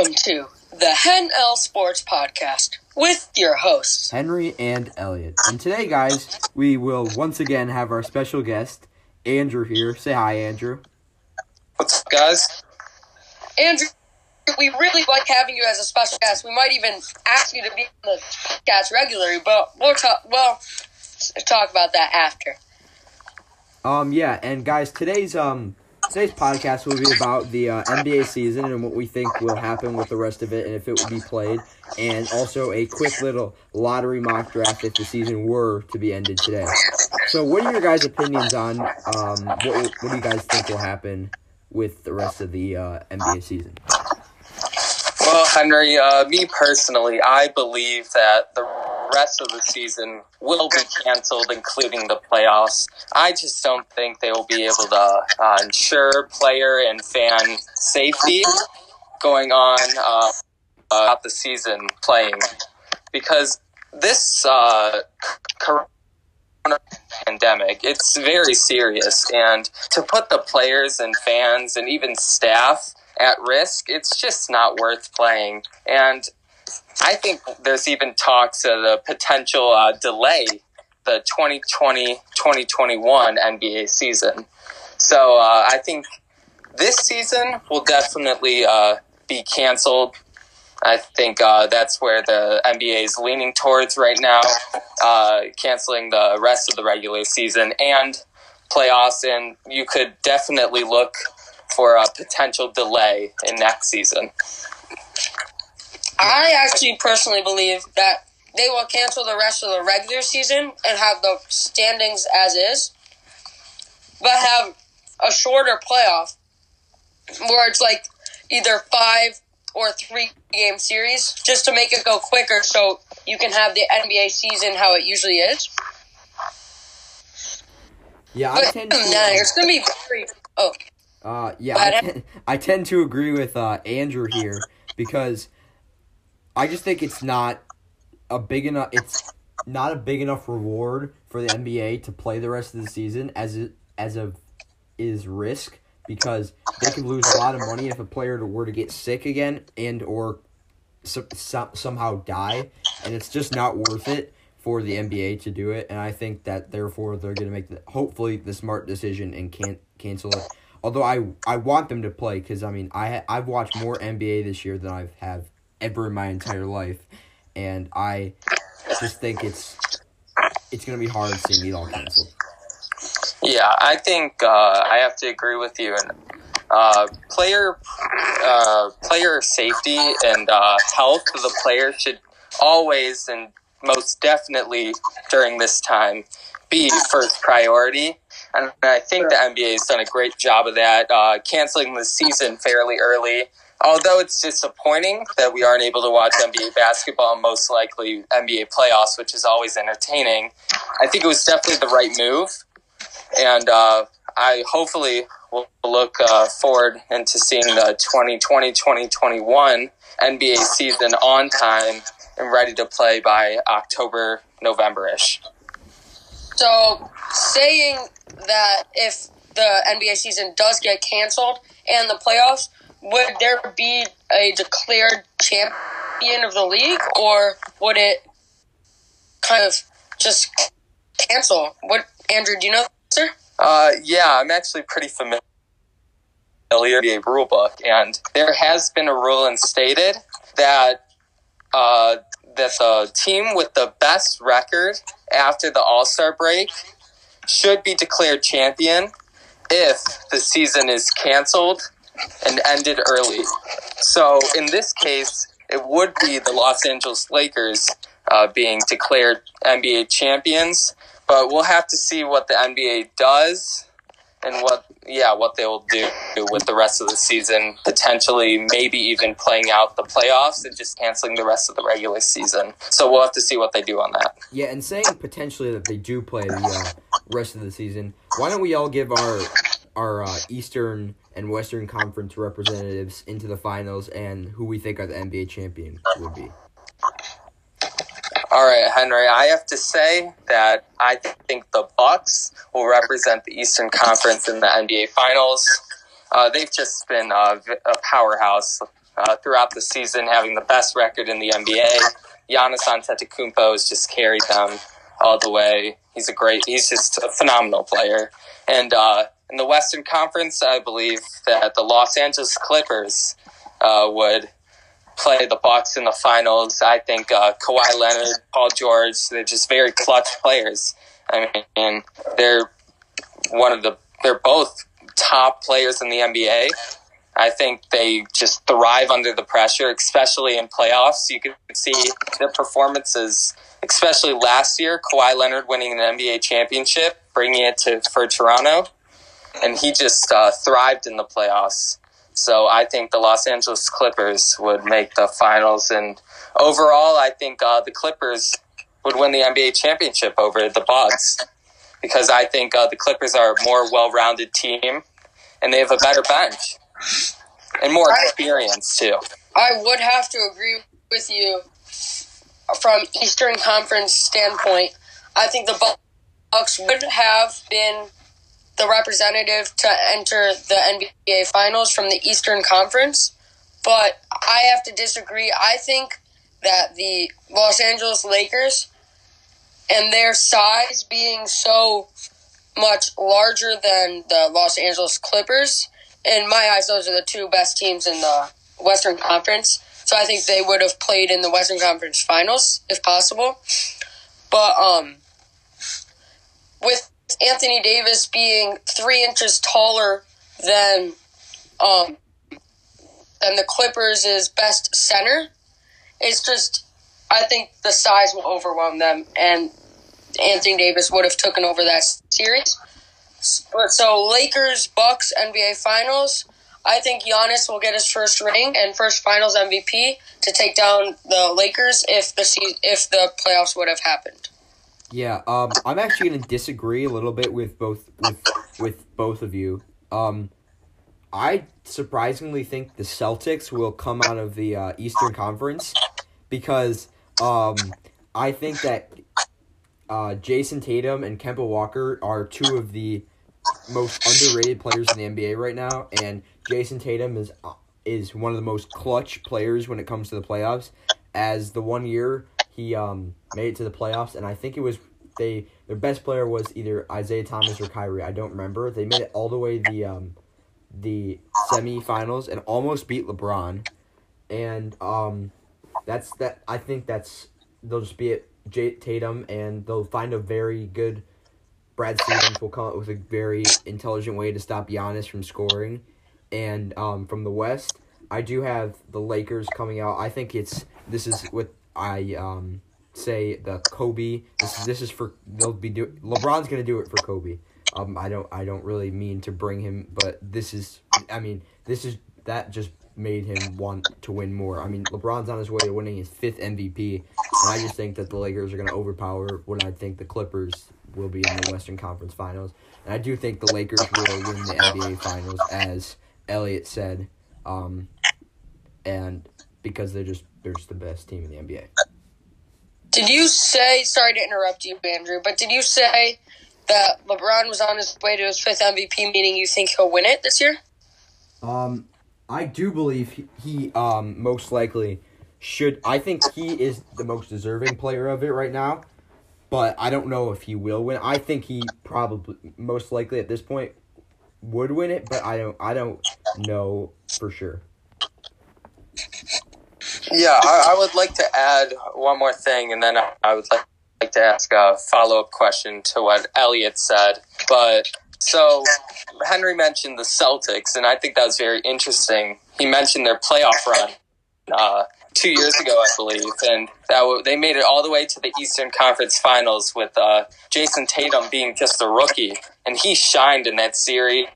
Welcome to the Hen L Sports Podcast with your hosts, Henry and Elliot. And today, guys, we will once again have our special guest, Andrew, here. Say hi, Andrew. What's up, guys? Andrew. We really like having you as a special guest. We might even ask you to be on the podcast regularly, but we'll talk. Well, talk about that after. Um, yeah, and guys, today's um today's podcast will be about the uh, NBA season and what we think will happen with the rest of it, and if it will be played, and also a quick little lottery mock draft if the season were to be ended today. So, what are your guys' opinions on um what what do you guys think will happen with the rest of the uh, NBA season? Well, Henry, uh, me personally, I believe that the rest of the season will be canceled, including the playoffs. I just don't think they will be able to uh, ensure player and fan safety going on uh, throughout the season playing because this uh, corona pandemic it's very serious and to put the players and fans and even staff at risk, it's just not worth playing. And I think there's even talks of the potential uh, delay the 2020-2021 NBA season. So uh, I think this season will definitely uh, be canceled. I think uh, that's where the NBA is leaning towards right now, uh, canceling the rest of the regular season and playoffs. And you could definitely look for a potential delay in next season. I actually personally believe that they will cancel the rest of the regular season and have the standings as is, but have a shorter playoff where it's like either five or three game series just to make it go quicker so you can have the NBA season how it usually is. Yeah, I But tend to. nah, it's gonna be very. Oh, Uh, yeah, I, I tend to agree with uh, Andrew here because I just think it's not a big enough. It's not a big enough reward for the NBA to play the rest of the season as it as a is risk because they could lose a lot of money if a player were to get sick again and or so, so, somehow die, and it's just not worth it for the NBA to do it. And I think that therefore they're going to make the hopefully the smart decision and can't cancel it. Although I I want them to play because I mean I I've watched more NBA this year than I've have ever in my entire life, and I just think it's it's gonna be hard seeing it all canceled. Yeah, I think uh, I have to agree with you. And uh, player uh, player safety and uh, health of the player should always and most definitely during this time be first priority. And I think the NBA has done a great job of that, uh, canceling the season fairly early. Although it's disappointing that we aren't able to watch NBA basketball most likely NBA playoffs, which is always entertaining, I think it was definitely the right move and uh, I hopefully will look uh, forward into seeing the 2020-2021 NBA season on time and ready to play by October, November-ish. So saying that if the NBA season does get canceled and the playoffs, would there be a declared champion of the league, or would it kind of just cancel? What Andrew? Do you know, sir? Uh, yeah, I'm actually pretty familiar with the NBA rule book, and there has been a rule instated that uh, the team with the best record after the All Star break should be declared champion if the season is canceled and ended early. So in this case, it would be the Los Angeles Lakers uh, being declared NBA champions but we'll have to see what the NBA does and what yeah what they will do with the rest of the season potentially maybe even playing out the playoffs and just canceling the rest of the regular season so we'll have to see what they do on that Yeah, and saying potentially that they do play the uh, rest of the season, why don't we all give our our uh, Eastern and Western Conference representatives into the finals and who we think are the NBA champion would be? All right henry i have to say that i think the bucks will represent the eastern conference in the nba finals uh, they've just been uh, a powerhouse uh, throughout the season, having the best record in the NBA. Giannis Antetokounmpo has just carried them all the way. He's a great. He's just a phenomenal player. And uh, in the Western Conference, I believe that the Los Angeles Clippers uh, would play the Bucks in the finals. I think uh, Kawhi Leonard, Paul George, they're just very clutch players. I mean, they're one of the. They're both top players in the NBA. I think they just thrive under the pressure, especially in playoffs. You can see their performances, especially last year. Kawhi Leonard winning an NBA championship, bringing it to for Toronto, and he just uh, thrived in the playoffs. So I think the Los Angeles Clippers would make the finals, and overall, I think uh, the Clippers would win the NBA championship over the Bucks because I think uh, the Clippers are a more well-rounded team, and they have a better bench and more experience too. I would have to agree with you from Eastern Conference standpoint. I think the Bucks would have been the representative to enter the NBA Finals from the Eastern Conference, but I have to disagree. I think that the Los Angeles Lakers and their size being so much larger than the Los Angeles Clippers in my eyes, those are the two best teams in the Western Conference. So I think they would have played in the Western Conference Finals if possible. But um, with Anthony Davis being three inches taller than um, than the Clippers' is best center, it's just I think the size will overwhelm them, and Anthony Davis would have taken over that series. So Lakers Bucks NBA Finals. I think Giannis will get his first ring and first Finals MVP to take down the Lakers if the if the playoffs would have happened. Yeah, um, I'm actually to disagree a little bit with both with with both of you. Um, I surprisingly think the Celtics will come out of the uh, Eastern Conference because um, I think that uh, Jayson Tatum and Kemba Walker are two of the most underrated players in the NBA right now, and Jayson Tatum is is one of the most clutch players when it comes to the playoffs. As the one year he um, made it to the playoffs, and I think it was they their best player was either Isaiah Thomas or Kyrie. I don't remember. They made it all the way the um, the semifinals and almost beat LeBron, and um, that's that. I think that's they'll just be it. J- Tatum and they'll find a very good Brad Stevens will come up with a very intelligent way to stop Giannis from scoring. And um, from the West, I do have the Lakers coming out. I think it's this is what I um, say the Kobe. This is this is for they'll be do LeBron's gonna do it for Kobe. Um, I don't I don't really mean to bring him, but this is I mean this is that just made him want to win more. I mean LeBron's on his way to winning his fifth MVP, and I just think that the Lakers are gonna overpower what I think the Clippers will be in the Western Conference Finals. And I do think the Lakers will win the NBA Finals, as Elliot said, um, and because they're just they're just the best team in the NBA. Did you say? Sorry to interrupt you, Andrew, but did you say that LeBron was on his way to his fifth MVP? Meaning, you think he'll win it this year? Um, I do believe he, he um most likely should. I think he is the most deserving player of it right now but I don't know if he will win. I think he probably most likely at this point would win it, but I don't I don't know for sure. Yeah, I, I would like to add one more thing, and then I would like, like to ask a follow up question to what Elliot said. But so Henry mentioned the Celtics, and I think that was very interesting. He mentioned their playoff run. Uh, two years ago, I believe, and that w- they made it all the way to the Eastern Conference Finals with uh, Jayson Tatum being just a rookie, and he shined in that series.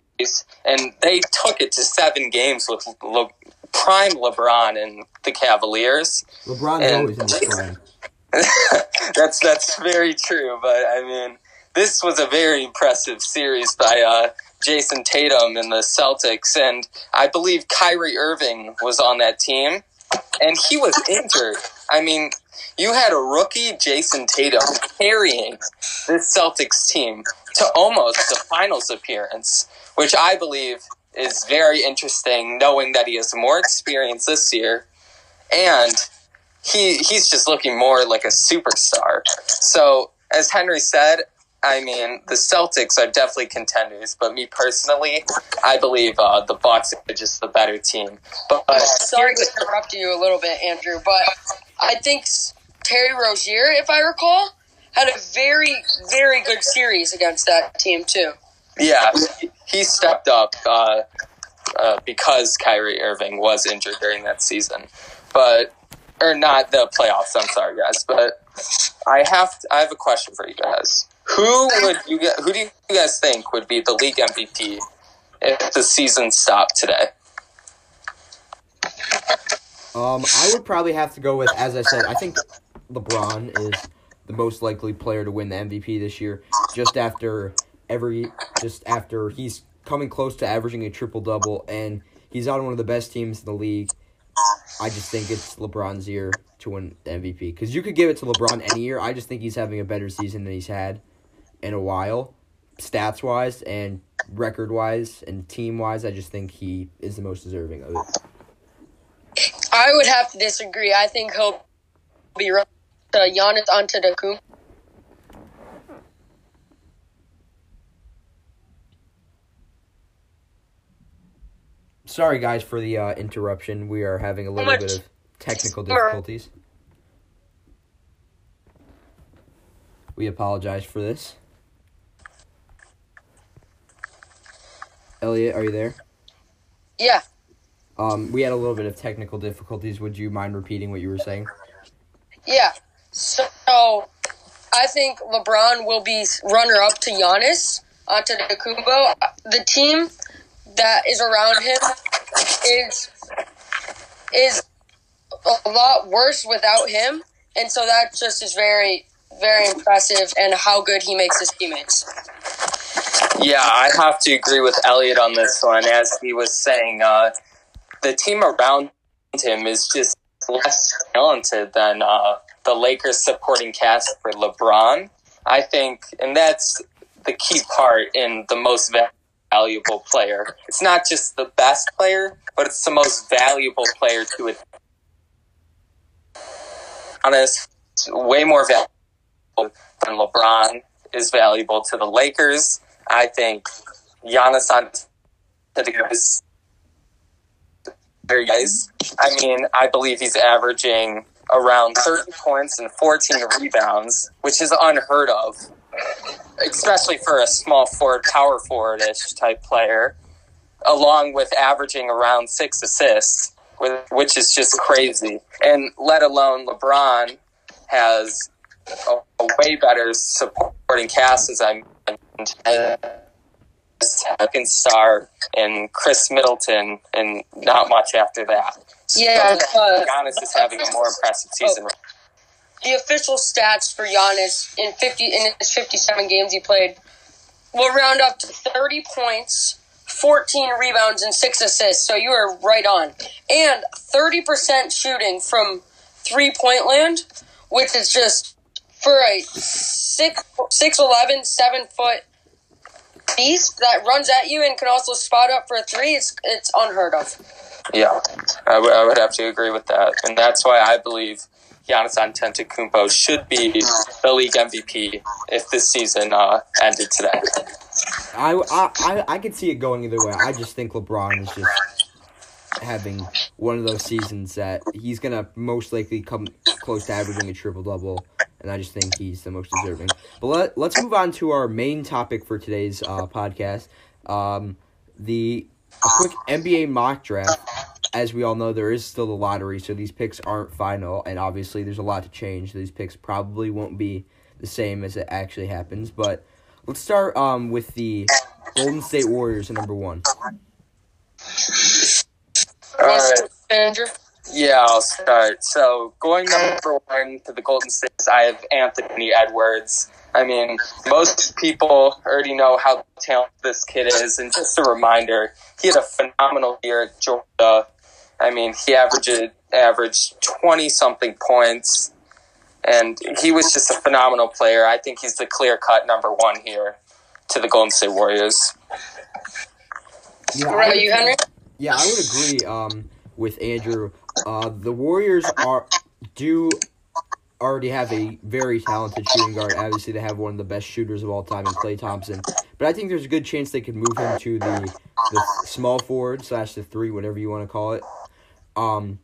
And they took it to seven games with Le- prime LeBron and the Cavaliers. LeBron and always in his prime. that's that's very true, but I mean, this was a very impressive series by uh, Jayson Tatum and the Celtics, and I believe Kyrie Irving was on that team and he was injured. I mean, you had a rookie Jayson Tatum carrying this Celtics team to almost the finals appearance, which I believe is very interesting, knowing that he has more experience this year, and he he's just looking more like a superstar. So, as Henry said, I mean, the Celtics are definitely contenders, but me personally, I believe uh, the Bucks are just the better team. But uh, Sorry to interrupt you a little bit, Andrew, but I think Terry Rozier, if I recall, had a very, very good series against that team too. Yeah, he stepped up uh, uh, because Kyrie Irving was injured during that season, but or not the playoffs. I'm sorry, guys, but I have to, I have a question for you guys. Who would you get? Who do you guys think would be the league MVP if the season stopped today? Um, I would probably have to go with, as I said, I think LeBron is the most likely player to win the MVP this year. Just after every, just after he's coming close to averaging a triple double, and he's on one of the best teams in the league. I just think it's LeBron's year to win the MVP because you could give it to LeBron any year. I just think he's having a better season than he's had in a while, stats wise and record wise and team wise. I just think he is the most deserving of it. I would have to disagree. I think he'll be right to Giannis Antetokounmpo. Sorry, guys, for the uh, interruption. We are having a little bit of technical difficulties. We apologize for this. Elliot, are you there? Yeah, Um, we had a little bit of technical difficulties. Would you mind repeating what you were saying? yeah. So I think LeBron will be runner up to Giannis Antetokounmpo. The team that is around him is is a lot worse without him, and so that just is very very impressive and how good he makes his teammates. Yeah, I have to agree with Elliot on this one. As he was saying, uh, the team around him is just less talented than uh, the Lakers supporting cast for LeBron. I think, and that's the key part in the most va- valuable player. It's not just the best player, but it's the most valuable player to it. Honest, way more valuable than LeBron is valuable to the Lakers. I think Giannis is very nice. I mean, I believe he's averaging around 30 points and 14 rebounds, which is unheard of, especially for a small forward, power forward-ish type player, along with averaging around six assists, which is just crazy. And let alone LeBron has a, a way better supporting cast, as I mentioned. Second star and Khris Middleton, and not much after that. Yeah, uh, Giannis is having a more impressive season. The official stats for Giannis in fifty in his fifty-seven games he played will round up to thirty points, fourteen rebounds, and six assists. So you are right on, and thirty percent shooting from three-point land, which is just for a six six eleven seven foot beast that runs at you and can also spot up for a three. It's it's unheard of. Yeah, I would- I would have to agree with that, and that's why I believe Giannis Antetokounmpo should be the league MVP if this season uh, ended today. I, I, I, could see it going either way. I just think LeBron is just having one of those seasons that he's gonna most likely come close to averaging a triple double, and I just think he's the most deserving. But let let's move on to our main topic for today's uh, podcast. Um, the a quick NBA mock draft. As we all know, there is still the lottery, so these picks aren't final, and obviously there's a lot to change. These picks probably won't be the same as it actually happens, but let's start um, with the Golden State Warriors at number one. All right. Andrew. Yeah, I'll start. So going number one to the Golden State, I have Anthony Edwards. I mean, most people already know how talented this kid is, and just a reminder, he had a phenomenal year at Georgia. I mean, he averaged averaged twenty something points, and he was just a phenomenal player. I think he's the clear cut number one here to the Golden State Warriors. Yeah, What I about would you, agree- Henry? Yeah, I would agree um, with Andrew. Uh, the Warriors are do already have a very talented shooting guard. Obviously, they have one of the best shooters of all time in Klay Thompson. But I think there's a good chance they could move him to the the small forward slash the three, whatever you want to call it. Um,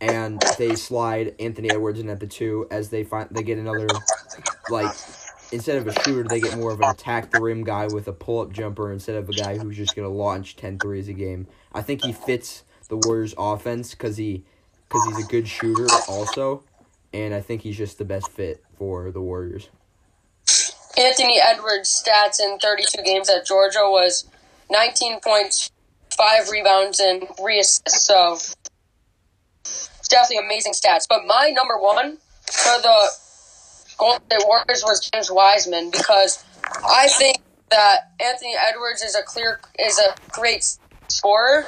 and they slide Anthony Edwards in at the two as they find they get another like instead of a shooter, they get more of an attack the rim guy with a pull up jumper instead of a guy who's just to launch 10 threes a game. I think he fits the Warriors offense because he, cause he's a good shooter also. And I think he's just the best fit for the Warriors. Anthony Edwards' stats in 32 games at Georgia was 19 points, 5 rebounds, and 3 assists. So, it's definitely amazing stats. But my number one for the Golden State Warriors was James Wiseman because I think that Anthony Edwards is a clear is a great scorer,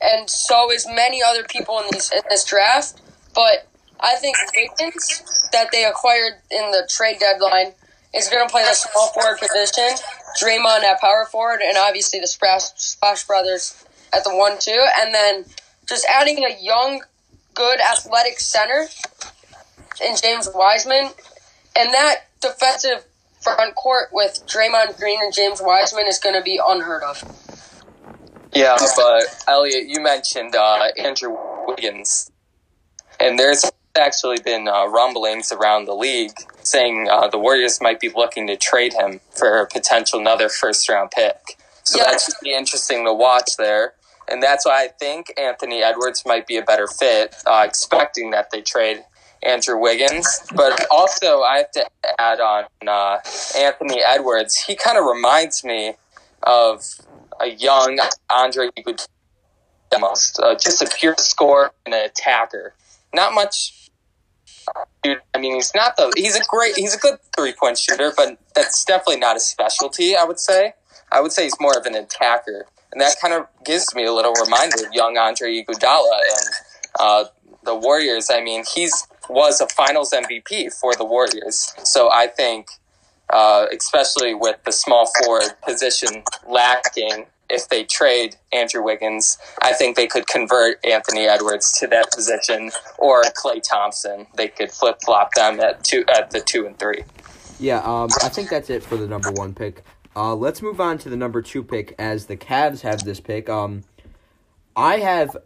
and so is many other people in these in this draft. But I think Wiggins that they acquired in the trade deadline is going to play the small forward position. Draymond at power forward, and obviously the Splash Brothers at the one two, and then just adding a young, good athletic center in James Wiseman, and that defensive front court with Draymond Green and James Wiseman is going to be unheard of. Yeah, but Elliot, you mentioned uh, Andrew Wiggins, and there's actually been uh, rumblings around the league saying uh, the Warriors might be looking to trade him for a potential another first round pick. So Yeah. that should be interesting to watch there. And that's why I think Anthony Edwards might be a better fit, uh, expecting that they trade Andrew Wiggins. But also, I have to add on uh, Anthony Edwards. He kind of reminds me of a young Andre Iguodala, uh, just a pure scorer and an attacker. Not much. Dude, I mean, he's not the. He's a great. He's a good three point shooter, but that's definitely not his specialty. I would say. I would say he's more of an attacker, and that kind of gives me a little reminder of young Andre Iguodala and uh, the Warriors. I mean, he's was a Finals MVP for the Warriors, so I think uh, especially with the small forward position lacking. If they trade Andrew Wiggins, I think they could convert Anthony Edwards to that position, or Klay Thompson. They could flip flop them at two at the two and three. Yeah, um, I think that's it for the number one pick. Uh, let's move on to the number two pick as the Cavs have this pick. Um, I have,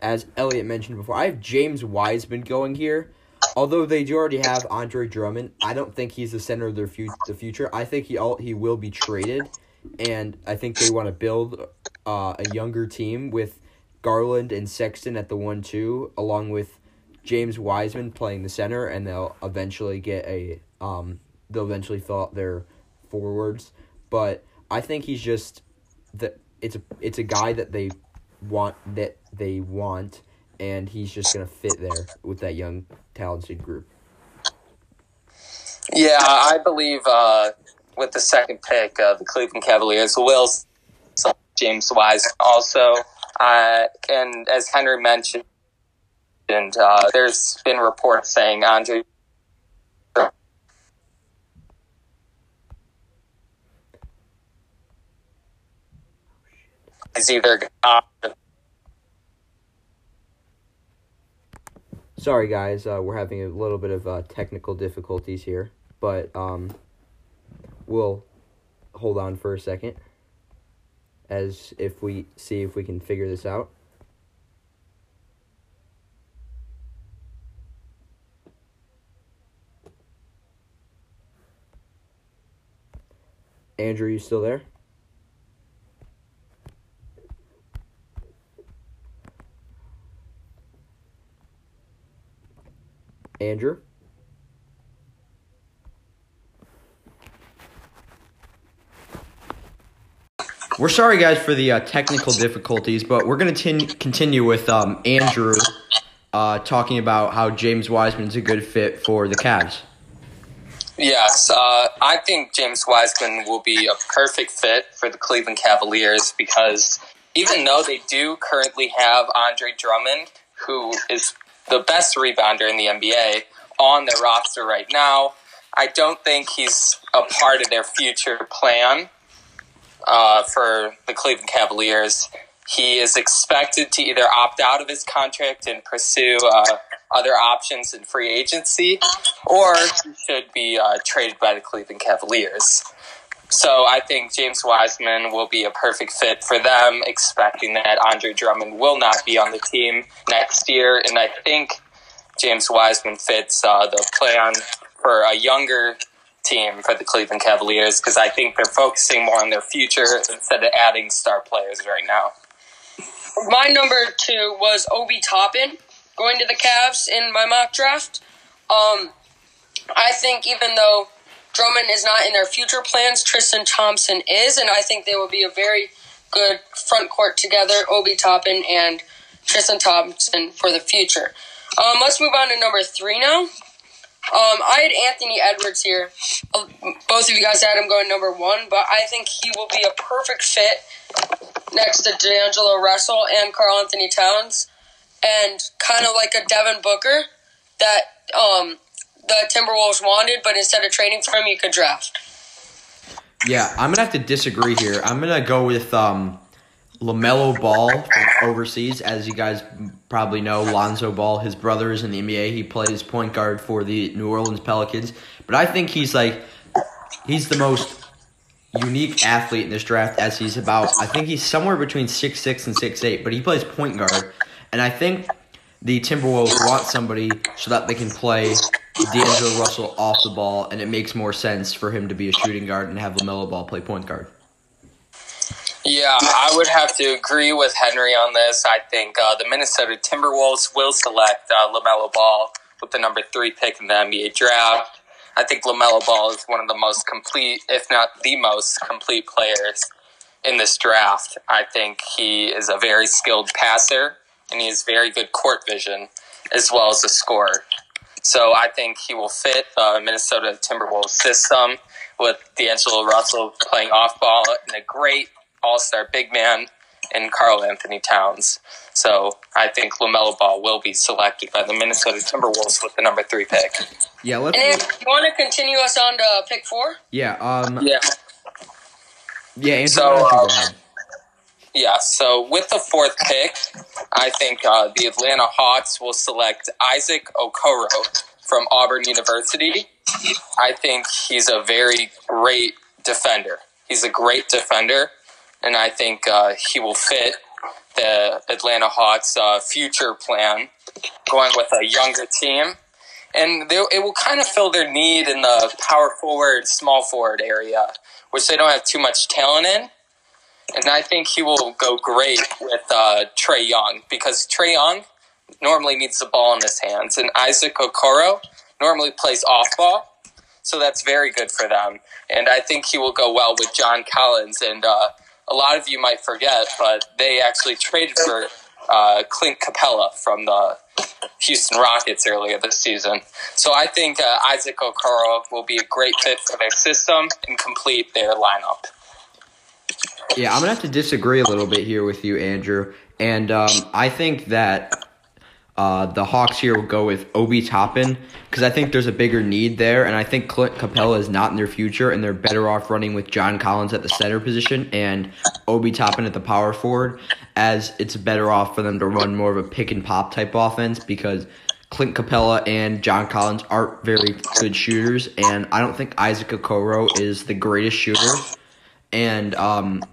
as Elliot mentioned before, I have James Wiseman going here. Although they do already have Andre Drummond, I don't think he's the center of their fu- the future. I think he all he will be traded, and I think they want to build uh, a younger team with Garland and Sexton at the one two, along with James Wiseman playing the center, and they'll eventually get a um they'll eventually fill out their forwards. But I think he's just the it's a it's a guy that they want that they want, and he's just gonna fit there with that young talented group. Yeah, I believe uh, with the second pick, uh, the Cleveland Cavaliers will James Wise also. Uh, and as Henry mentioned, and uh, there's been reports saying Andre is either uh, Sorry, guys, uh, we're having a little bit of uh, technical difficulties here, but um, we'll hold on for a second as if we see if we can figure this out. Andrew, you still there? Andrew? We're sorry, guys, for the uh, technical difficulties, but we're going to continue with um, Andrew uh, talking about how James Wiseman's a good fit for the Cavs. Yes, uh, I think James Wiseman will be a perfect fit for the Cleveland Cavaliers because even though they do currently have Andre Drummond, who is the best rebounder in the NBA, on their roster right now, I don't think he's a part of their future plan. uh, for the Cleveland Cavaliers. He is expected to either opt out of his contract and pursue uh, other options in free agency, or he should be uh, traded by the Cleveland Cavaliers. So I think James Wiseman will be a perfect fit for them, expecting that Andre Drummond will not be on the team next year. And I think James Wiseman fits uh, the plan for a younger team for the Cleveland Cavaliers because I think they're focusing more on their future instead of adding star players right now. My number two was Obi Toppin going to the Cavs in my mock draft. Um, I think even though Drummond is not in their future plans, Tristan Thompson is, and I think they will be a very good front court together, Obi Toppin and Tristan Thompson for the future. Um, let's move on to number three now. Um, I had Anthony Edwards here. Uh, both of you guys had him going number one, but I think he will be a perfect fit next to D'Angelo Russell and Karl-Anthony Towns, and kind of like a Devin Booker that um, the Timberwolves wanted, but instead of trading for him, you could draft. Yeah, I'm gonna have to disagree here. I'm gonna go with um, LaMelo Ball from overseas. As you guys probably know, Lonzo Ball, his brother is in the NBA. He plays point guard for the New Orleans Pelicans. But I think he's like, he's the most unique athlete in this draft as he's about, I think he's somewhere between six six and six eight. but he plays point guard. And I think the Timberwolves want somebody so that they can play D'Angelo Russell off the ball, and it makes more sense for him to be a shooting guard and have LaMelo Ball play point guard. Yeah, I would have to agree with Henry on this. I think uh, the Minnesota Timberwolves will select uh, LaMelo Ball with the number three pick in the NBA draft. I think LaMelo Ball is one of the most complete, if not the most complete players in this draft. I think he is a very skilled passer and he has very good court vision as well as a scorer. So I think he will fit the Minnesota Timberwolves system with D'Angelo Russell playing off ball and a great all star big man in Karl-Anthony Towns. So I think LaMelo Ball will be selected by the Minnesota Timberwolves with the number three pick. Yeah, let's. And you want to continue us on to pick four? Yeah. Um. Yeah. Yeah. Andrew, So, Yeah, so with the fourth pick, I think uh, the Atlanta Hawks will select Isaac Okoro from Auburn University. I think he's a very great defender. He's a great defender, and I think uh, he will fit the Atlanta Hawks' uh, future plan, going with a younger team. And they, it will kind of fill their need in the power forward, small forward area, which they don't have too much talent in and I think he will go great with uh, Trae Young because Trae Young normally needs the ball in his hands, and Isaac Okoro normally plays off ball, so that's very good for them. And I think he will go well with John Collins. And uh, a lot of you might forget, but they actually traded for uh, Clint Capela from the Houston Rockets earlier this season. So I think uh, Isaac Okoro will be a great fit for their system and complete their lineup. Yeah, I'm gonna have to disagree a little bit here with you, Andrew. And um, I think that uh, the Hawks here will go with Obi Toppin because I think there's a bigger need there, and I think Clint Capela is not in their future, and they're better off running with John Collins at the center position and Obi Toppin at the power forward, as it's better off for them to run more of a pick and pop type offense because. Clint Capela and John Collins aren't very good shooters, and I don't think Isaac Okoro is the greatest shooter. And um,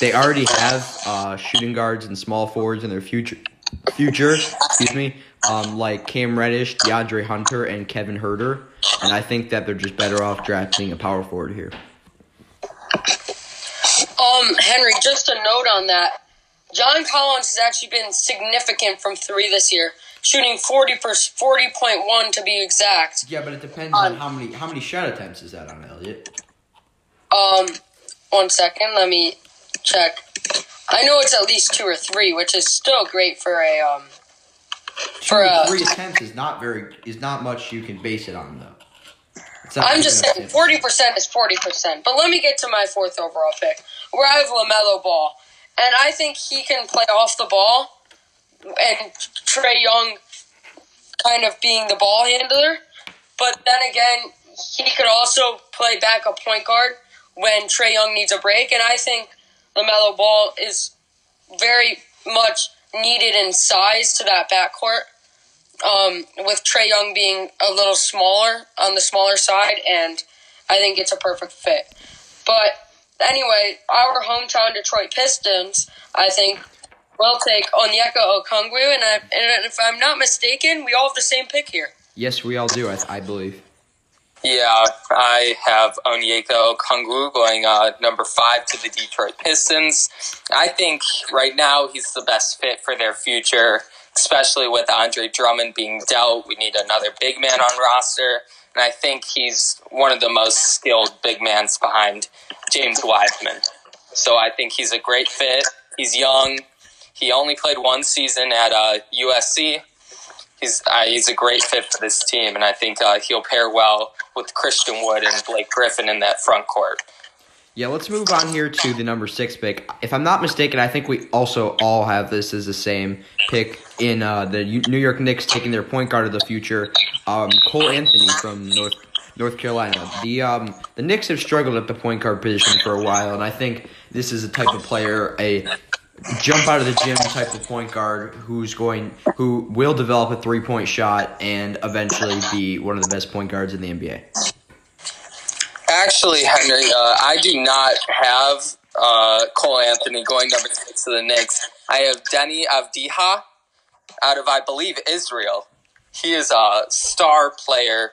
they already have uh, shooting guards and small forwards in their future. Future, excuse me, um, like Cam Reddish, DeAndre Hunter, and Kevin Huerter, and I think that they're just better off drafting a power forward here. Um, Henry, just a note on that. John Collins has actually been significant from three this year, shooting 40 per 40.1 to be exact. Yeah, but it depends on how many how many shot attempts is that on Elliot. Um, one second, let me check. I know it's at least two or three, which is still great for a um. Two For, or uh, three attempts is not very is not much you can base it on though. I'm just saying, forty percent is forty percent. But let me get to my fourth overall pick, where I have Lamelo Ball, and I think he can play off the ball, and Trae Young kind of being the ball handler. But then again, he could also play backup point guard when Trae Young needs a break, and I think LaMelo Ball is very much needed in size to that backcourt. Um, with Trae Young being a little smaller on the smaller side, and I think it's a perfect fit. But anyway, our hometown Detroit Pistons, I think, will take Onyeka Okongwu, and, I, and if I'm not mistaken, we all have the same pick here. Yes, we all do. I, I believe. Yeah, I have Onyeka Okongwu going uh, number five to the Detroit Pistons. I think right now he's the best fit for their future, especially with Andre Drummond being dealt. We need another big man on roster, and I think he's one of the most skilled big mans behind James Wiseman. So I think he's a great fit. He's young. He only played one season at uh, USC. He's uh, he's a great fit for this team, and I think uh, he'll pair well with Christian Wood and Blake Griffin in that front court. Yeah, let's move on here to the number six pick. If I'm not mistaken, I think we also all have this as the same pick in uh, the New York Knicks taking their point guard of the future, um, Cole Anthony from North North Carolina. The um, the Knicks have struggled at the point guard position for a while, and I think this is a type of player, a jump out of the gym type of point guard who's going who will develop a three point shot and eventually be one of the best point guards in the NBA. Actually, Henry, uh, I do not have uh, Cole Anthony going number six to the Knicks. I have Deni Avdija out of, I believe, Israel. He is a star player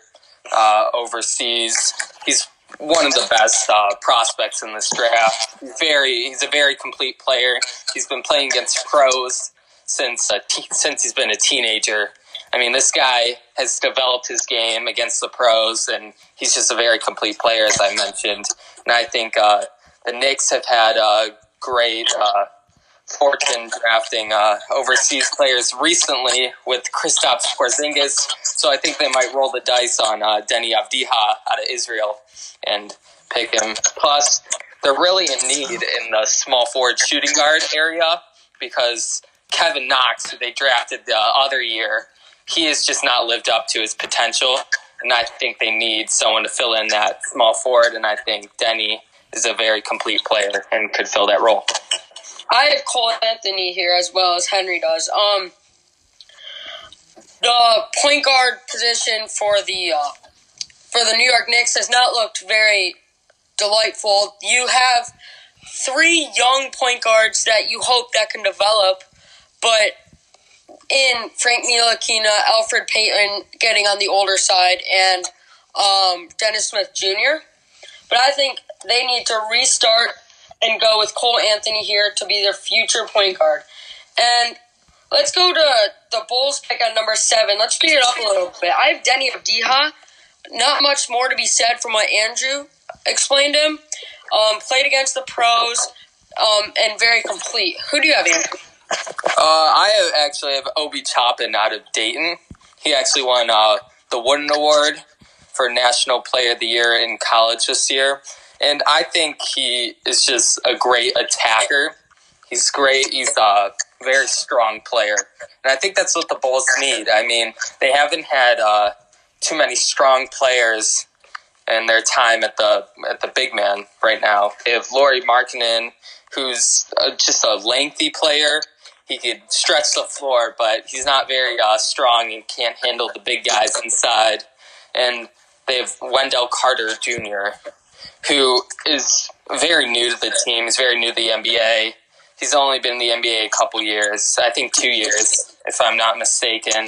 uh, overseas. He's one of the best uh, prospects in this draft. Very, he's a very complete player. He's been playing against pros since te- since he's been a teenager. I mean, this guy has developed his game against the pros, and he's just a very complete player, as I mentioned. And I think uh, the Knicks have had a great uh, fortune drafting uh, overseas players recently with Kristaps Porzingis. So I think they might roll the dice on uh, Deni Avdija out of Israel and pick him. Plus, they're really in need in the small forward shooting guard area because Kevin Knox, who they drafted the other year, he has just not lived up to his potential. And I think they need someone to fill in that small forward. And I think Deni is a very complete player and could fill that role. I have Cole Anthony here as well as Henry does. Um, the point guard position for the uh, for the New York Knicks has not looked very delightful. You have three young point guards that you hope that can develop, but in Frank Ntilikina, Elfrid Payton getting on the older side, and um, Dennis Smith Jr. But I think they need to restart and go with Cole Anthony here to be their future point guard. And let's go to the Bulls pick on number seven. Let's speed it up a little bit. I have Deni Avdija. Not much more to be said from what Andrew explained him. Um, played against the pros um, and very complete. Who do you have, Andrew? Uh, I actually have Obi Toppin out of Dayton. He actually won uh, the Wooden Award for National Player of the Year in college this year. And I think he is just a great attacker. He's great. He's a very strong player. And I think that's what the Bulls need. I mean, they haven't had uh, too many strong players in their time at the at the big man right now. They have Lauri Markkanen, who's uh, just a lengthy player. He could stretch the floor, but he's not very uh, strong and can't handle the big guys inside. And they have Wendell Carter Jr., who is very new to the team. He's very new to the NBA. He's only been in the NBA a couple years, I think two years, if I'm not mistaken.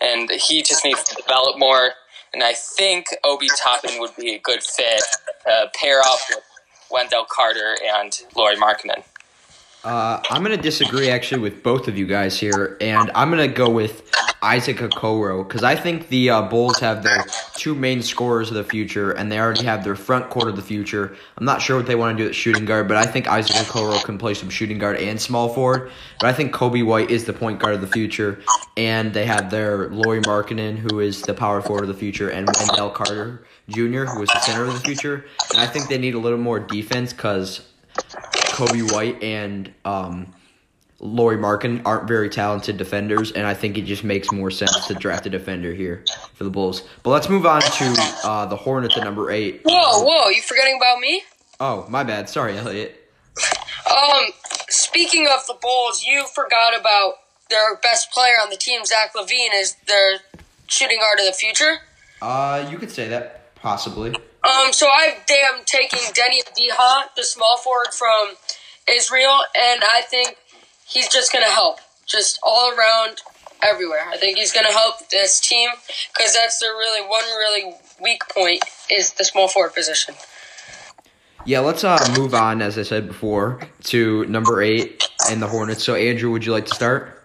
And he just needs to develop more. And I think Obi Toppin would be a good fit to pair up with Wendell Carter and Lauri Markkanen. Uh, I'm going to disagree actually with both of you guys here, and I'm going to go with Isaac Okoro because I think the uh, Bulls have their two main scorers of the future, and they already have their front court of the future. I'm not sure what they want to do at shooting guard, but I think Isaac Okoro can play some shooting guard and small forward. But I think Coby White is the point guard of the future, and they have their Lauri Markkanen, who is the power forward of the future, and Wendell Carter Jr., who is the center of the future. And I think they need a little more defense because Coby White and um, Lauri Markkanen aren't very talented defenders, and I think it just makes more sense to draft a defender here for the Bulls. But let's move on to uh, the Hornets at the number eight. Whoa, whoa! You forgetting about me? Oh, my bad. Sorry, Elliot. Um, speaking of the Bulls, you forgot about their best player on the team, Zach LaVine, is their shooting guard of the future. Uh, you could say that possibly. Um, so I am taking Deni Avdija, the small forward from Israel, and I think he's just going to help, just all around, everywhere. I think he's going to help this team because that's their really one really weak point is the small forward position. Yeah, let's uh move on, as I said before, to number eight and the Hornets. So, Andrew, would you like to start?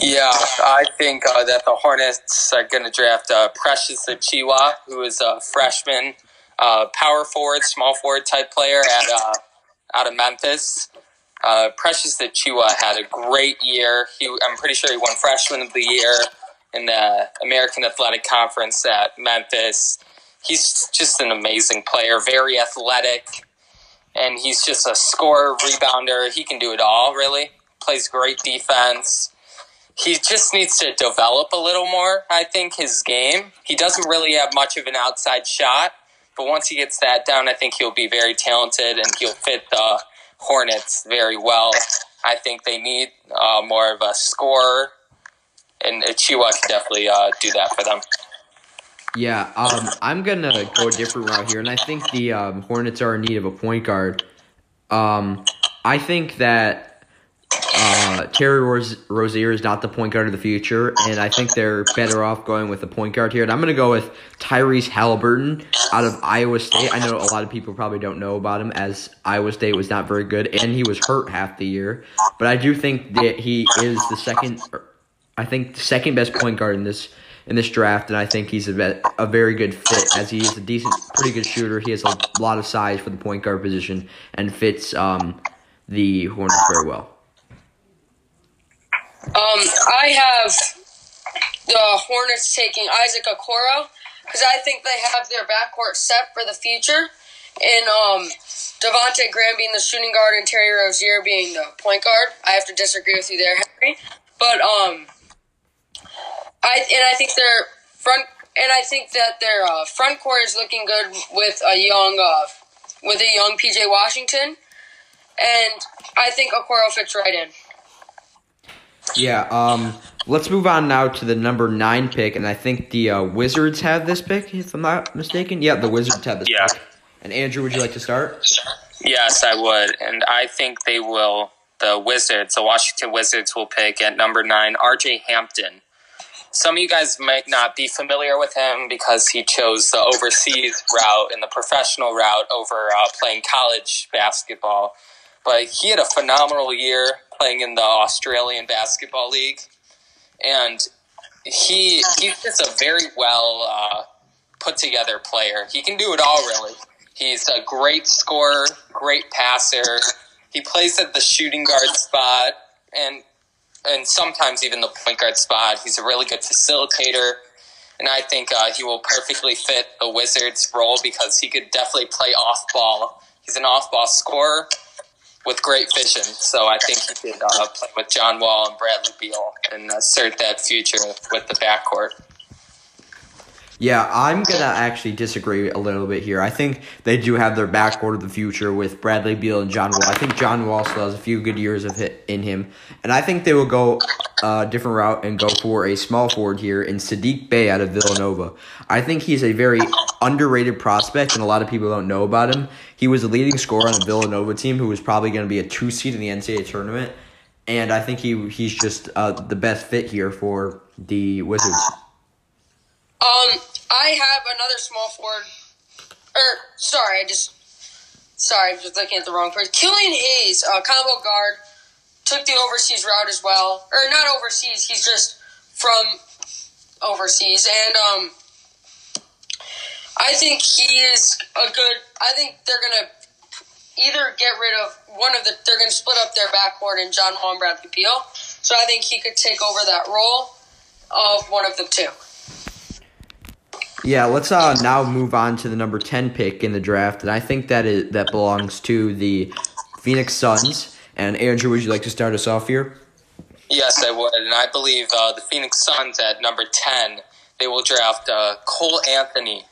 Yeah, I think uh, that the Hornets are going to draft uh, Precious Achiuwa, who is a freshman, uh, power forward, small forward type player at uh, out of Memphis. Uh, Precious Achiuwa had a great year. He, I'm pretty sure he won Freshman of the Year in the American Athletic Conference at Memphis. He's just an amazing player, very athletic, and he's just a scorer, rebounder. He can do it all, really. Plays great defense. He just needs to develop a little more, I think, his game. He doesn't really have much of an outside shot, but once he gets that down, I think he'll be very talented and he'll fit the Hornets very well. I think they need uh, more of a scorer, and Achiuwa can definitely uh, do that for them. Yeah, um, I'm gonna go a different route here, and I think the um, Hornets are in need of a point guard. Um, I think that uh, Terry Rose- Rozier is not the point guard of the future, and I think they're better off going with a point guard here. And I'm gonna go with Tyrese Haliburton out of Iowa State. I know a lot of people probably don't know about him, as Iowa State was not very good, and he was hurt half the year. But I do think that he is the second. I think the second best point guard in this in this draft, and I think he's a, a very good fit as he is a decent, pretty good shooter. He has a lot of size for the point guard position and fits um, the Hornets very well. Um, I have the Hornets taking Isaac Okoro because I think they have their backcourt set for the future. And um, Devonte Graham being the shooting guard and Terry Rozier being the point guard. I have to disagree with you there, Henry. But um, I and I think their front and I think that their uh, front court is looking good with a young uh, with a young PJ Washington, and I think Okoro fits right in. Yeah. Um. Let's move on now to the number nine pick, and I think the uh, Wizards have this pick, if I'm not mistaken. Yeah, the Wizards have this Yeah. pick. And Andrew, would you like to start? Yes, I would, and I think they will. The Wizards, the Washington Wizards, will pick at number nine R.J. Hampton. Some of you guys might not be familiar with him because he chose the overseas route and the professional route over uh, playing college basketball. But he had a phenomenal year playing in the Australian Basketball League, and he he's just a very well uh, put together player. He can do it all, really. He's a great scorer, great passer. He plays at the shooting guard spot, and and sometimes even the point guard spot. He's a really good facilitator, and I think uh, he will perfectly fit the Wizards' role because he could definitely play off ball. He's an off ball scorer with great vision, so I think he could uh, play with John Wall and Bradley Beal and assert that future with the backcourt. Yeah, I'm gonna actually disagree a little bit here. I think they do have their backcourt of the future with Bradley Beal and John Wall. I think John Wall still has a few good years of hit in him, and I think they will go a different route and go for a small forward here in Saddiq Bey out of Villanova. I think he's a very underrated prospect, and a lot of people don't know about him. He was a leading scorer on the Villanova team, who was probably going to be a two seed in the NCAA tournament, and I think he he's just uh, the best fit here for the Wizards. Um, I have another small forward. Or sorry, I just sorry, I'm just looking at the wrong person. Killian Hayes, uh, combo guard, took the overseas route as well, or not overseas. He's just from overseas, and um, I think he is a good. I think they're gonna either get rid of one of the. They're gonna split up their backcourt and John Wall and Bradley Beal. So I think he could take over that role of one of the two. Yeah, let's uh now move on to the number ten pick in the draft, and I think that is that belongs to the Phoenix Suns. And Andrew, would you like to start us off here? Yes, I would, and I believe uh, the Phoenix Suns at number ten they will draft uh, Cole Anthony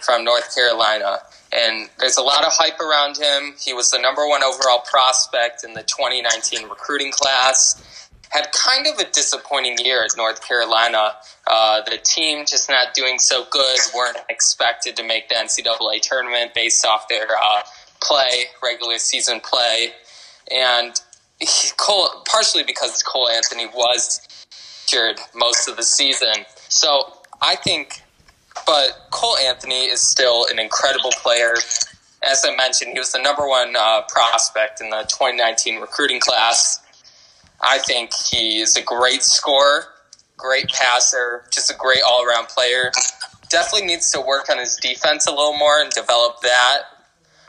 from North Carolina, and there's a lot of hype around him. He was the number one overall prospect in the 2019 recruiting class. Had kind of a disappointing year at North Carolina. Uh, the team just not doing so good. weren't expected to make the NCAA tournament based off their uh, play, regular season play, and he, Cole, partially because Cole Anthony was injured most of the season. So I think but Cole Anthony is still an incredible player. As I mentioned, he was the number one uh, prospect in the 2019 recruiting class. I think he is a great scorer, great passer, just a great all around player. Definitely needs to work on his defense a little more and develop that.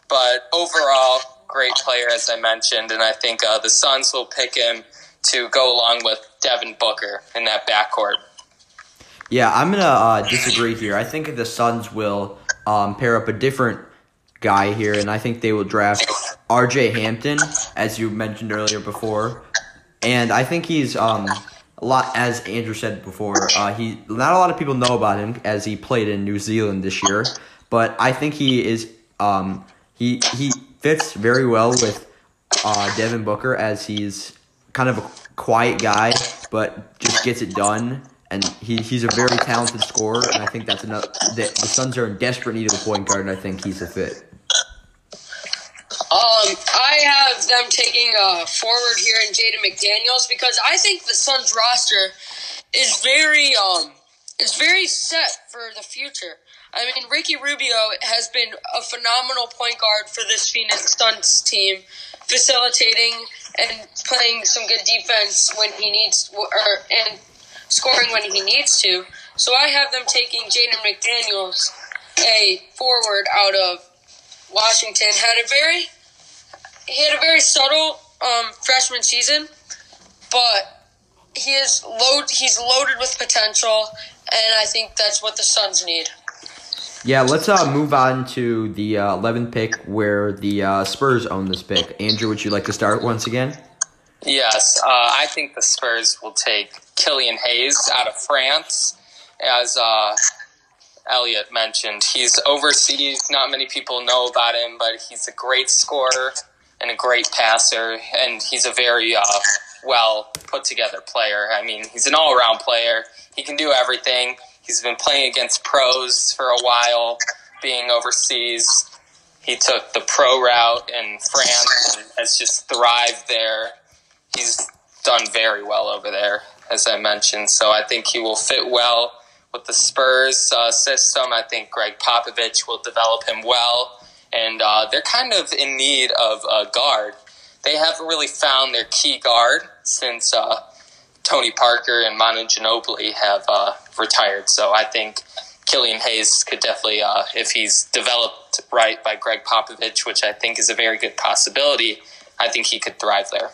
But overall, great player, as I mentioned. And I think uh, the Suns will pick him to go along with Devin Booker in that backcourt. Yeah, I'm gonna uh, disagree here. I think the Suns will um, pair up a different guy here, and I think they will draft R.J. Hampton, as you mentioned earlier before, and I think he's um, a lot. As Andrew said before, uh, he not a lot of people know about him as he played in New Zealand this year, but I think he is um, he he fits very well with uh, Devin Booker as he's kind of a quiet guy, but just gets it done and he, he's a very talented scorer, and I think that's enough. The, the Suns are in desperate need of a point guard, and I think he's a fit. Um, I have them taking a forward here in Jaden McDaniels because I think the Suns roster is very um is very set for the future. I mean, Ricky Rubio has been a phenomenal point guard for this Phoenix Suns team, facilitating and playing some good defense when he needs, or and scoring when he needs to. So I have them taking Jaden McDaniels, a forward out of Washington. Had a very he had a very subtle um, freshman season, but he is load he's loaded with potential, and I think that's what the Suns need. Yeah, let's uh, move on to the uh, 11th pick where the uh, Spurs own this pick. Andrew, would you like to start once again? Yes, uh, I think the Spurs will take Killian Hayes out of France, as uh, Elliot mentioned. He's overseas. Not many people know about him, but he's a great scorer and a great passer, and he's a very uh, well put together player. I mean, he's an all around player. He can do everything. He's been playing against pros for a while, being overseas. He took the pro route in France and has just thrived there he's done very well over there, as I mentioned. So I think he will fit well with the Spurs uh, system. I think Gregg Popovich will develop him well, and uh, they're kind of in need of a guard. They haven't really found their key guard since uh, Tony Parker and Manu Ginobili have uh, retired. So I think Killian Hayes could definitely, uh, if he's developed right by Gregg Popovich, which I think is a very good possibility, I think he could thrive there.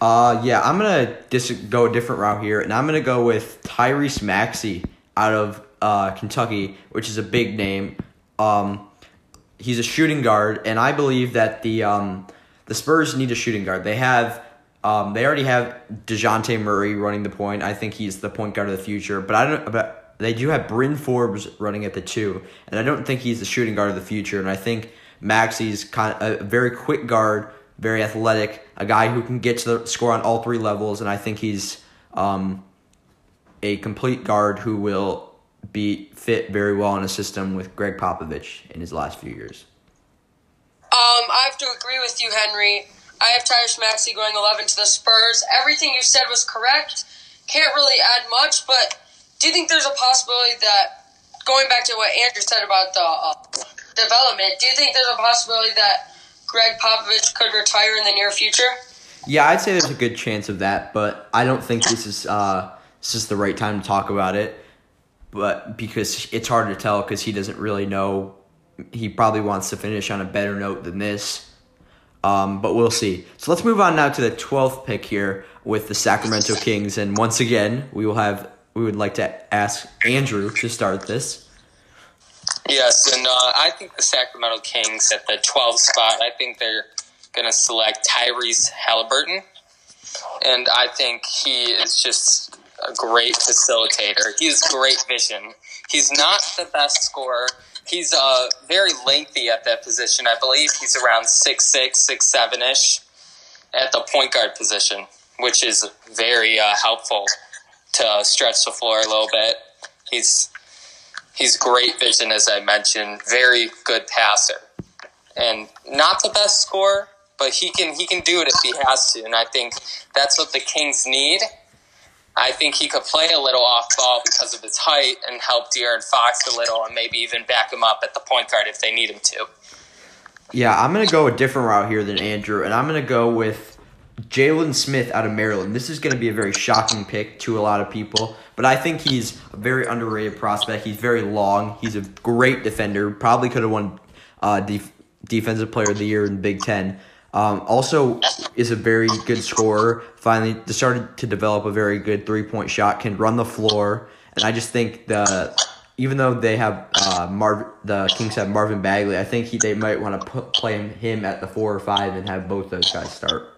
Uh, yeah, I'm gonna dis- go a different route here, and I'm gonna go with Tyrese Maxey out of uh, Kentucky, which is a big name. Um, he's a shooting guard, and I believe that the um, the Spurs need a shooting guard. They have um, they already have Dejounte Murray running the point. I think he's the point guard of the future, but I don't. But they do have Bryn Forbes running at the two, and I don't think he's the shooting guard of the future. And I think Maxey's kind of a very quick guard very athletic, a guy who can get to the score on all three levels, and I think he's um, a complete guard who will be fit very well in a system with Gregg Popovich in his last few years. Um, I have to agree with you, Henry. I have Tyrese Maxey going 11 to the Spurs. Everything you said was correct. Can't really add much, but do you think there's a possibility that, going back to what Andrew said about the uh, development, do you think there's a possibility that Gregg Popovich could retire in the near future? Yeah, I'd say there's a good chance of that, but I don't think this is uh, this is the right time to talk about it. But because it's hard to tell because he doesn't really know. He probably wants to finish on a better note than this. Um, but we'll see. So let's move on now to the 12th pick here with the Sacramento Kings. And once again, we will have we would like to ask Andrew to start this. Yes, and uh, I think the Sacramento Kings at the 12th spot, I think they're going to select Tyrese Haliburton. And I think he is just a great facilitator. He has great vision. He's not the best scorer, he's uh, very lengthy at that position. I believe he's around six six, six seven ish at the point guard position, which is very uh, helpful to stretch the floor a little bit. He's he's great vision, as I mentioned, very good passer, and not the best scorer, but he can he can do it if he has to, and I think that's what the Kings need. I think he could play a little off ball because of his height and help De'Aaron Fox a little, and maybe even back him up at the point guard if they need him to. Yeah, I'm gonna go a different route here than Andrew, and I'm gonna go with Jalen Smith out of Maryland. This is gonna be a very shocking pick to a lot of people, but I think he's a very underrated prospect. He's very long. He's a great defender. Probably could have won uh, def- defensive player of the year in Big Ten. Um, also, is a very good scorer. Finally, started to develop a very good three point shot. Can run the floor, and I just think the even though they have uh, Marv, the Kings have Marvin Bagley, I think he, they might want to play him at the four or five and have both those guys start.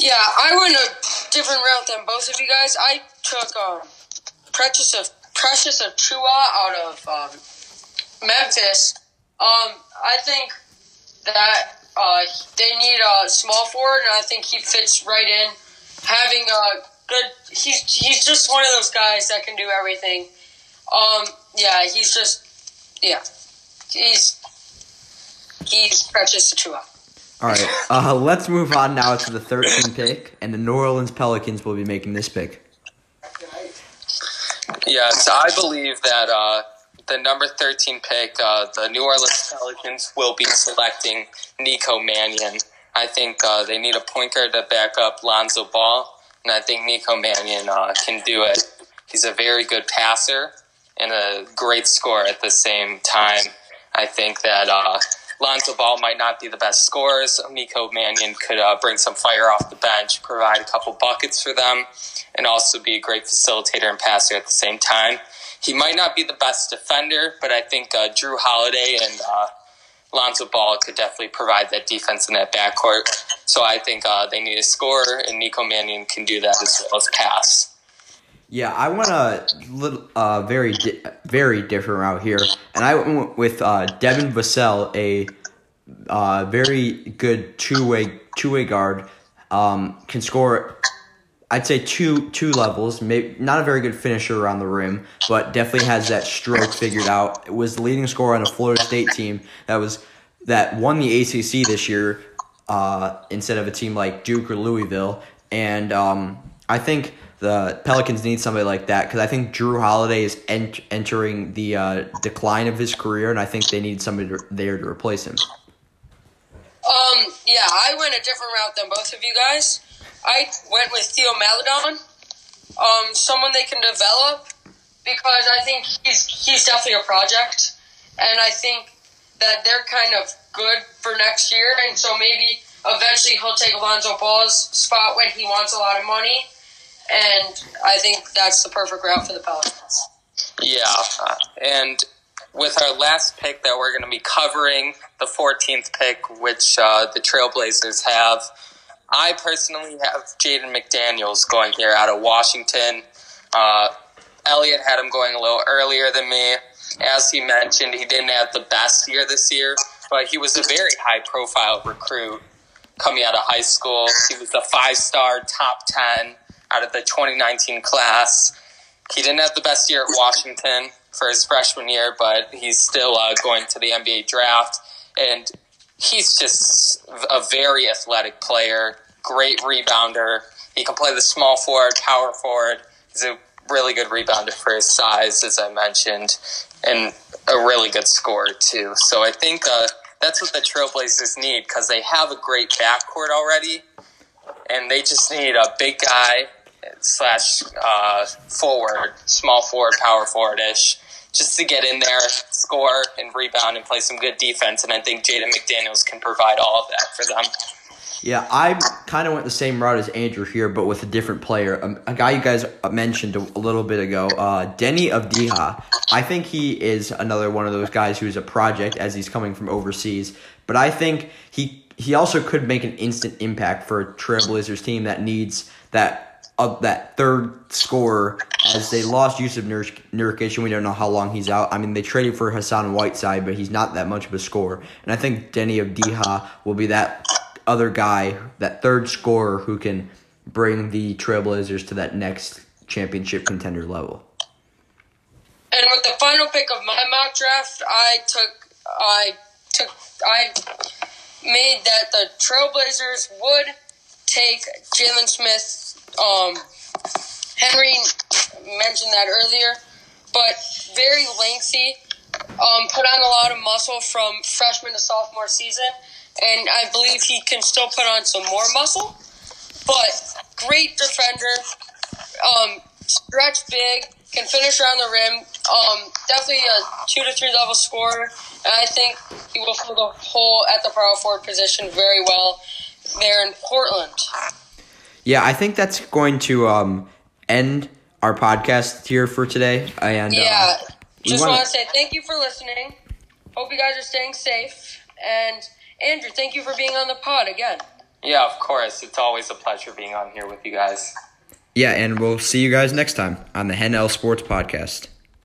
Yeah, I went a different route than both of you guys. I took um, Precious of Precious Achiuwa out of um, Memphis. Um, I think that uh, they need a small forward, and I think he fits right in. Having a good, he's he's just one of those guys that can do everything. Um, yeah, he's just, yeah, he's he's Precious Achiuwa. All right, uh, let's move on now to the 13th pick, and the New Orleans Pelicans will be making this pick. Yes, I believe that uh, the number 13 pick, uh, the New Orleans Pelicans will be selecting Nico Mannion. I think uh, they need a point guard to back up Lonzo Ball, and I think Nico Mannion uh, can do it. He's a very good passer and a great scorer at the same time. I think that uh, Lonzo Ball might not be the best scorers. Nico Mannion could uh, bring some fire off the bench, provide a couple buckets for them, and also be a great facilitator and passer at the same time. He might not be the best defender, but I think uh, Jrue Holiday and uh, Lonzo Ball could definitely provide that defense in that backcourt. So I think uh, they need a scorer, and Nico Mannion can do that as well as pass. Yeah, I went a little, uh, very, di- very different route here, and I went with uh, Devin Vassell, a uh, very good two way two way guard. Um, can score, I'd say two two levels. Maybe not a very good finisher around the rim, but definitely has that stroke figured out. It was the leading scorer on a Florida State team that was that won the ACC this year uh, instead of a team like Duke or Louisville, and um, I think the Pelicans need somebody like that because I think Jrue Holiday is ent- entering the uh, decline of his career, and I think they need somebody to, there to replace him. Um, yeah, I went a different route than both of you guys. I went with Theo Maledon, um, someone they can develop because I think he's he's definitely a project, and I think that they're kind of good for next year, and so maybe eventually he'll take Alonzo Ball's spot when he wants a lot of money, and I think that's the perfect route for the Pelicans. Yeah, and with our last pick that we're going to be covering, the 14th pick, which uh, the Trailblazers have. I personally have Jaden McDaniels going here out of Washington. Uh, Elliot had him going a little earlier than me. As he mentioned, he didn't have the best year this year, but he was a very high profile recruit coming out of high school. He was a five star top 10 out of the 2019 class. He didn't have the best year at Washington for his freshman year, but he's still uh, going to the NBA draft. And he's just a very athletic player, great rebounder. He can play the small forward, power forward. He's a really good rebounder for his size, as I mentioned, and a really good scorer, too. So I think uh, that's what the Trailblazers need because they have a great backcourt already, and they just need a big guy slash uh, forward, small forward, power forward ish, just to get in there, score and rebound and play some good defense. And I think Jaden McDaniels can provide all of that for them. Yeah, I kind of went the same route as Andrew here, but with a different player. A, a guy you guys mentioned a, a little bit ago, uh, Deni of Avdija. I think he is another one of those guys who's a project as he's coming from overseas. But I think he he also could make an instant impact for a Trailblazers team that needs that of that third scorer as they lost Jusuf Nur- Nurkic and we don't know how long he's out. I mean, they traded for Hassan Whiteside, but he's not that much of a scorer. And I think Deni Avdija will be that other guy, that third scorer who can bring the Trailblazers to that next championship contender level. And with the final pick of my mock draft, I took I took I made that the Trailblazers would take Jalen Smith. Um, Henry mentioned that earlier, but very lengthy. Um, put on a lot of muscle from freshman to sophomore season, and I believe he can still put on some more muscle. But great defender, um, stretch big, can finish around the rim. Um, definitely a two to three level scorer, and I think he will fill the hole at the power forward position very well there in Portland. Yeah, I think that's going to um, end our podcast here for today. And Yeah, uh, just wanna- say thank you for listening. Hope you guys are staying safe. And Andrew, thank you for being on the pod again. Yeah, of course. It's always a pleasure being on here with you guys. yeah, and we'll see you guys next time on the Hen L Sports Podcast.